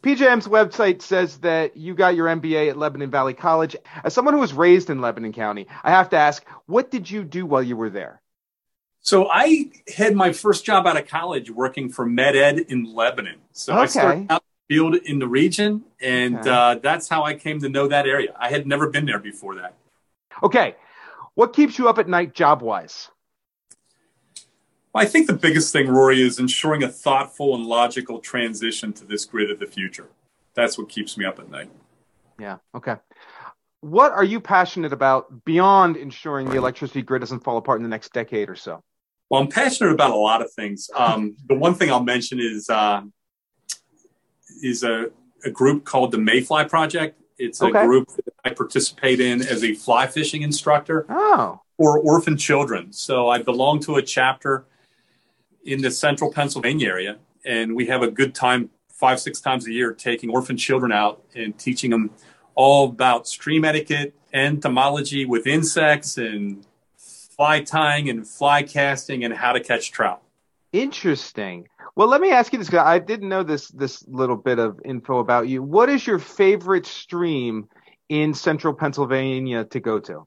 PJM's website says that you got your MBA at Lebanon Valley College. As someone who was raised in Lebanon County, I have to ask, what did you do while you were there? So I had my first job out of college working for Met-Ed in Lebanon. So okay. I started out field in the region, and okay. uh, that's how I came to know that area. I had never been there before that. Okay, what keeps you up at night, job wise? Well, I think the biggest thing, Rory, is ensuring a thoughtful and logical transition to this grid of the future. That's what keeps me up at night. Yeah. Okay. What are you passionate about beyond ensuring the electricity grid doesn't fall apart in the next decade or so? Well, I'm passionate about a lot of things. Um, the one thing I'll mention is uh, is a, a group called the Mayfly Project. It's a okay. group that I participate in as a fly fishing instructor oh. for orphan children. So I belong to a chapter in the central Pennsylvania area, and we have a good time five, six times a year taking orphan children out and teaching them all about stream etiquette, entomology with insects, and fly tying and fly casting, and how to catch trout. Interesting. Well, let me ask you this. Because I didn't know this this little bit of info about you. What is your favorite stream in central Pennsylvania to go to?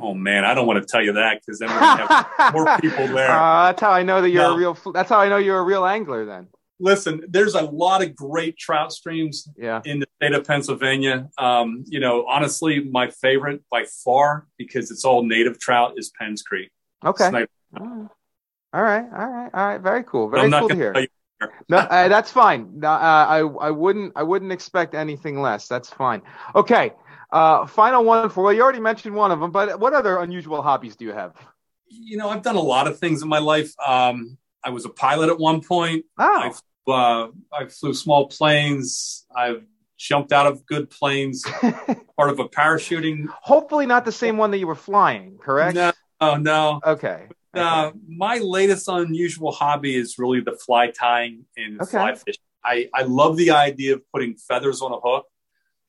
Oh man, I don't want to tell you that because then we're have more people there. Uh, that's how I know that you're no. a real. That's how I know you're a real angler. Then listen, there's a lot of great trout streams yeah. in the state of Pennsylvania. Um, you know, honestly, my favorite by far because it's all native trout is Penns Creek. Okay. All right, all right, all right. Very cool. Very cool to hear. no, uh, that's fine. No, uh, I I wouldn't I wouldn't expect anything less. That's fine. Okay. Uh, final one for well, you already mentioned one of them, but what other unusual hobbies do you have? You know, I've done a lot of things in my life. Um, I was a pilot at one point. Oh. I, uh, I flew small planes. I've jumped out of good planes, part of a parachuting. Hopefully, not the same one that you were flying. Correct? No, oh, no. Okay. Uh, my latest unusual hobby is really the fly tying and okay. fly fishing. I, I love the idea of putting feathers on a hook,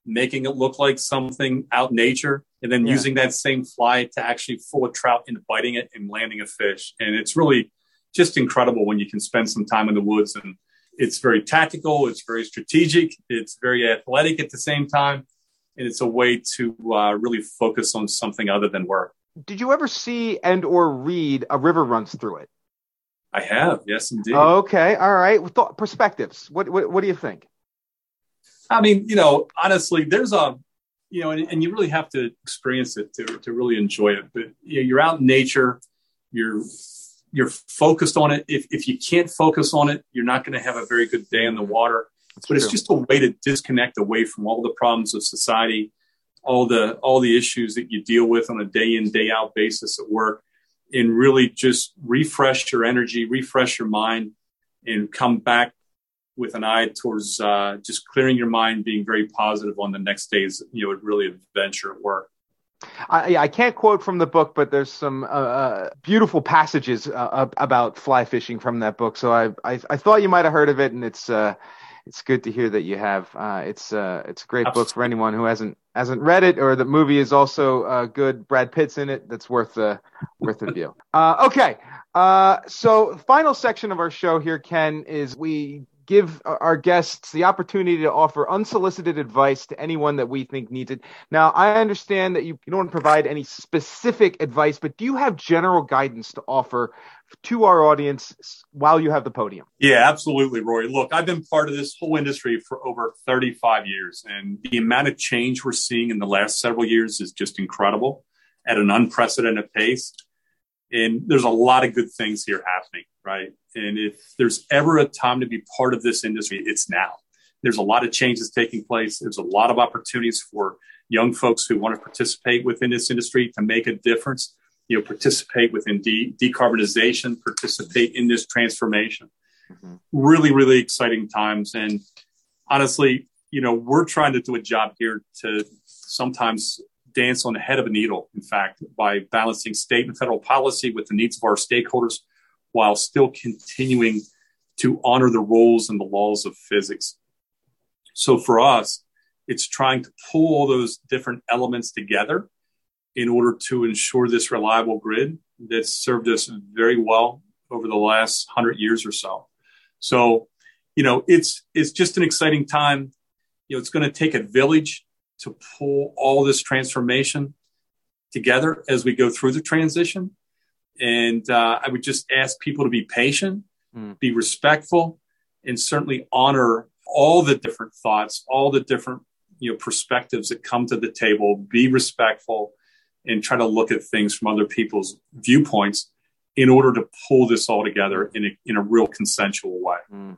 making it look like something out in nature, and then yeah. using that same fly to actually pull a trout into biting it and landing a fish. And it's really just incredible when you can spend some time in the woods and it's very tactical, it's very strategic, it's very athletic at the same time, and it's a way to uh, really focus on something other than work. Did you ever see and or read A River Runs Through It? I have, yes, indeed. Okay, all right. Thought, perspectives. What, what what do you think? I mean, you know, honestly, there's a, you know, and, and you really have to experience it to to really enjoy it. But you know, you're out in nature, you're you're focused on it. If if you can't focus on it, you're not going to have a very good day in the water. That's but true. it's just a way to disconnect away from all the problems of society, all the all the issues that you deal with on a day in day out basis at work and really just refresh your energy, refresh your mind, and come back with an eye towards uh, just clearing your mind, being very positive on the next day's, you know, really adventure at work. I, I can't quote from the book, but there's some uh, uh, beautiful passages uh, about fly fishing from that book. So I, I, I thought you might have heard of it, and it's uh, it's good to hear that you have. Uh, it's uh, it's a great Absolutely. book for anyone who hasn't hasn't read it, or the movie is also uh, good. Brad Pitt's in it. That's worth a worth a view. Uh, okay, uh, so final section of our show here, Ken, is we give our guests the opportunity to offer unsolicited advice to anyone that we think needs it. Now, I understand that you, you don't provide any specific advice, but do you have general guidance to offer to our audience while you have the podium? Yeah, absolutely, Roy. Look, I've been part of this whole industry for over 35 years, and the amount of change we're seeing in the last several years is just incredible at an unprecedented pace. And there's a lot of good things here happening, right? And if there's ever a time to be part of this industry, it's now. There's a lot of changes taking place. There's a lot of opportunities for young folks who want to participate within this industry to make a difference, you know, participate within de- decarbonization, participate in this transformation. Mm-hmm. Really, really exciting times. And honestly, you know, we're trying to do a job here to sometimes dance on the head of a needle, in fact, by balancing state and federal policy with the needs of our stakeholders while still continuing to honor the rules and the laws of physics. So for us, it's trying to pull all those different elements together in order to ensure this reliable grid that's served us very well over the last hundred years or so. So, you know, it's it's just an exciting time. You know, it's going to take a village to pull all this transformation together as we go through the transition. And uh, I would just ask people to be patient, mm. be respectful, and certainly honor all the different thoughts, all the different you know perspectives that come to the table. Be respectful and try to look at things from other people's viewpoints in order to pull this all together in a, in a real consensual way. Mm.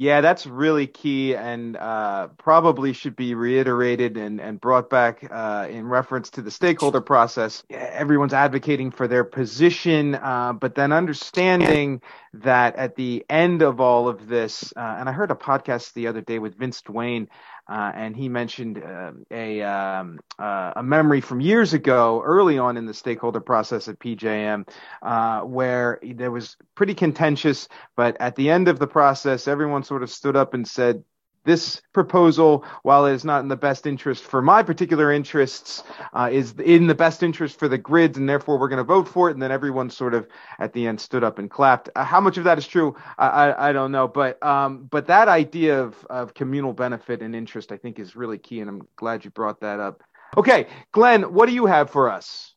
Yeah, that's really key and uh, probably should be reiterated and, and brought back uh, in reference to the stakeholder process. Everyone's advocating for their position, uh, but then understanding that at the end of all of this, uh, and I heard a podcast the other day with Vince Duane uh, and he mentioned uh, a um, uh, a memory from years ago, early on in the stakeholder process at PJM, uh, where there was pretty contentious. But at the end of the process, everyone sort of stood up and said, this proposal, while it is not in the best interest for my particular interests, uh, is in the best interest for the grids, and therefore we're going to vote for it. And then everyone sort of at the end stood up and clapped. Uh, how much of that is true, I, I, I don't know, but um, but that idea of of communal benefit and interest, I think, is really key, and I'm glad you brought that up. Okay, Glenn, what do you have for us?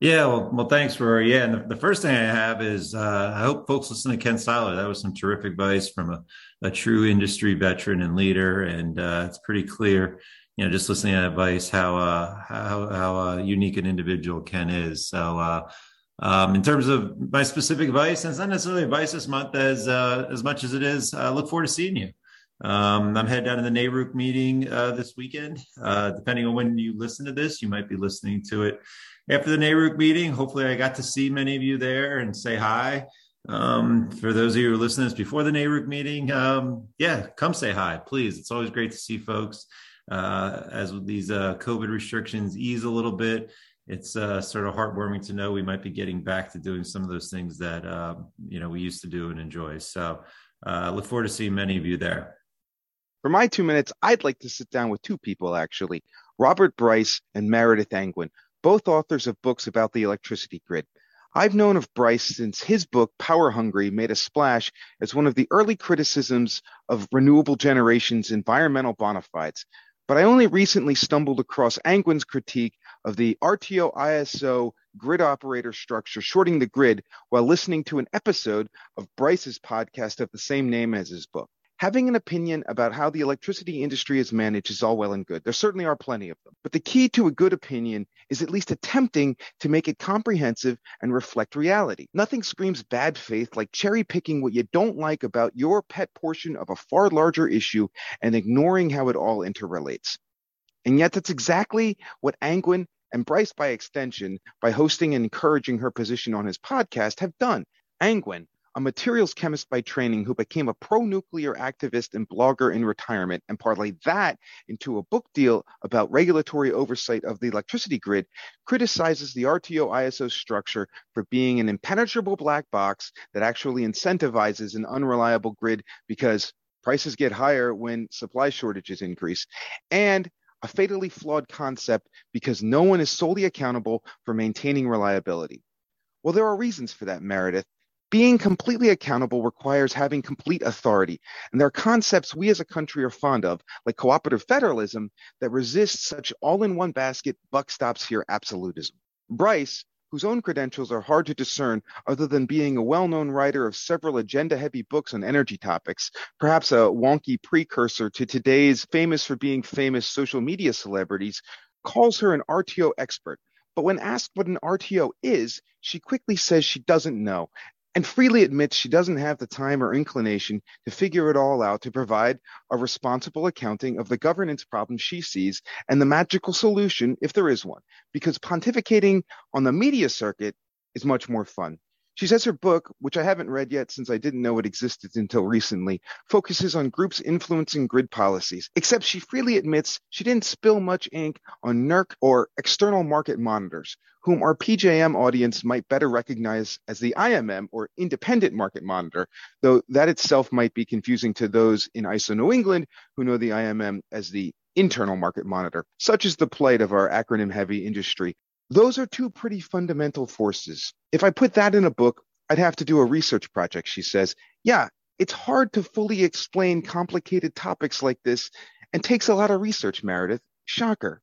Yeah, well, well, thanks, Rory. Yeah, and the, the first thing I have is uh, I hope folks listen to Ken Seiler. That was some terrific advice from a, a true industry veteran and leader, and uh, it's pretty clear, you know, just listening to that advice how uh, how how uh, unique an individual Ken is. So, uh, um, in terms of my specific advice, and it's not necessarily advice this month as uh, as much as it is. I look forward to seeing you. Um, I'm heading down to the NARUC meeting uh, this weekend. Uh, depending on when you listen to this, you might be listening to it after the NARUC meeting. Hopefully, I got to see many of you there and say hi. Um, for those of you who are listening this before the NARUC meeting, um, yeah, come say hi, please. It's always great to see folks. Uh, as these uh, COVID restrictions ease a little bit, it's uh, sort of heartwarming to know we might be getting back to doing some of those things that uh, you know we used to do and enjoy. So, look forward to seeing many of you there. For my two minutes, I'd like to sit down with two people, actually Robert Bryce and Meredith Angwin, both authors of books about the electricity grid. I've known of Bryce since his book, Power Hungry, made a splash as one of the early criticisms of renewable generation's environmental bona fides. But I only recently stumbled across Angwin's critique of the RTO ISO grid operator structure, shorting the grid, while listening to an episode of Bryce's podcast of the same name as his book. Having an opinion about how the electricity industry is managed is all well and good. There certainly are plenty of them. But the key to a good opinion is at least attempting to make it comprehensive and reflect reality. Nothing screams bad faith like cherry picking what you don't like about your pet portion of a far larger issue and ignoring how it all interrelates. And yet that's exactly what Angwin and Bryce, by extension, by hosting and encouraging her position on his podcast, have done. Angwin, a materials chemist by training who became a pro nuclear activist and blogger in retirement and parlayed that into a book deal about regulatory oversight of the electricity grid, criticizes the RTO ISO structure for being an impenetrable black box that actually incentivizes an unreliable grid because prices get higher when supply shortages increase, and a fatally flawed concept because no one is solely accountable for maintaining reliability. Well, there are reasons for that, Meredith. Being completely accountable requires having complete authority, and there are concepts we as a country are fond of, like cooperative federalism, that resist such all in one basket, buck stops here absolutism. Bryce, whose own credentials are hard to discern other than being a well known writer of several agenda heavy books on energy topics, perhaps a wonky precursor to today's famous for being famous social media celebrities, calls her an RTO expert. But when asked what an RTO is, she quickly says she doesn't know and freely admits she doesn't have the time or inclination to figure it all out to provide a responsible accounting of the governance problem she sees and the magical solution if there is one, because pontificating on the media circuit is much more fun. She says her book, which I haven't read yet since I didn't know it existed until recently, focuses on groups influencing grid policies, except she freely admits she didn't spill much ink on NERC or external market monitors, whom our PJM audience might better recognize as the IMM or independent market monitor, though that itself might be confusing to those in ISO New England who know the IMM as the internal market monitor. Such is the plight of our acronym heavy industry. Those are two pretty fundamental forces. If I put that in a book, I'd have to do a research project, she says. Yeah, it's hard to fully explain complicated topics like this and takes a lot of research, Meredith. Shocker.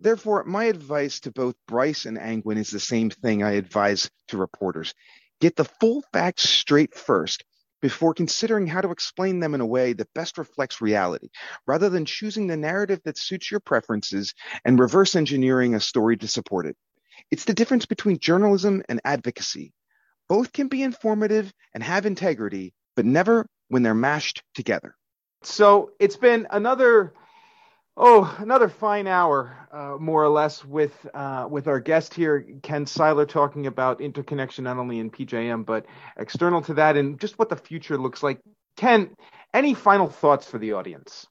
Therefore, my advice to both Bryce and Angwin is the same thing I advise to reporters. Get the full facts straight first before considering how to explain them in a way that best reflects reality, rather than choosing the narrative that suits your preferences and reverse engineering a story to support it. It's the difference between journalism and advocacy. Both can be informative and have integrity, but never when they're mashed together. So it's been another Oh, another fine hour, uh, more or less, with uh, with our guest here, Ken Seiler, talking about interconnection not only in PJM but external to that, and just what the future looks like. Ken, any final thoughts for the audience?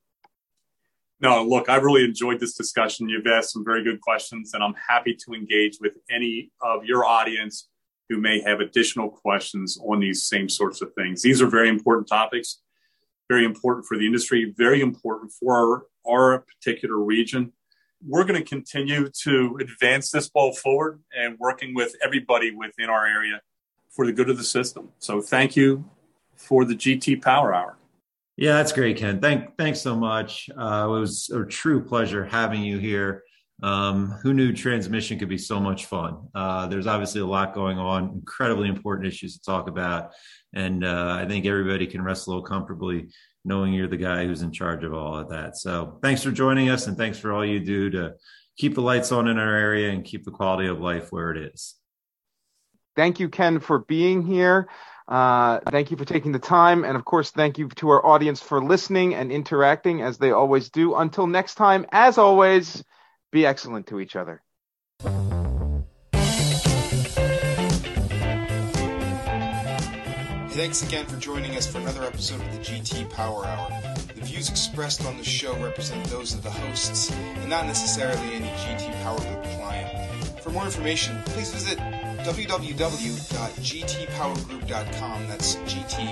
No, look, I really enjoyed this discussion. You've asked some very good questions, and I'm happy to engage with any of your audience who may have additional questions on these same sorts of things. These are very important topics very important for the industry, very important for our, our particular region. We're going to continue to advance this ball forward and working with everybody within our area for the good of the system. So thank you for the GT Power Hour. Yeah, that's great, Ken. Thank, thanks so much. Uh, it was a true pleasure having you here. Um, who knew transmission could be so much fun? Uh, there's obviously a lot going on, incredibly important issues to talk about. And uh, I think everybody can rest a little comfortably knowing you're the guy who's in charge of all of that. So thanks for joining us and thanks for all you do to keep the lights on in our area and keep the quality of life where it is. Thank you, Ken, for being here. Uh, thank you for taking the time. And of course, thank you to our audience for listening and interacting as they always do. Until next time, as always, be excellent to each other. Thanks again for joining us for another episode of the GT Power Hour. The views expressed on the show represent those of the hosts and not necessarily any GT Power Group client. For more information, please visit www.gtpowergroup.com. That's G T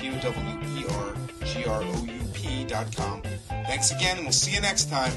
P O W E R G R O U P.com Thanks again, and we'll see you next time.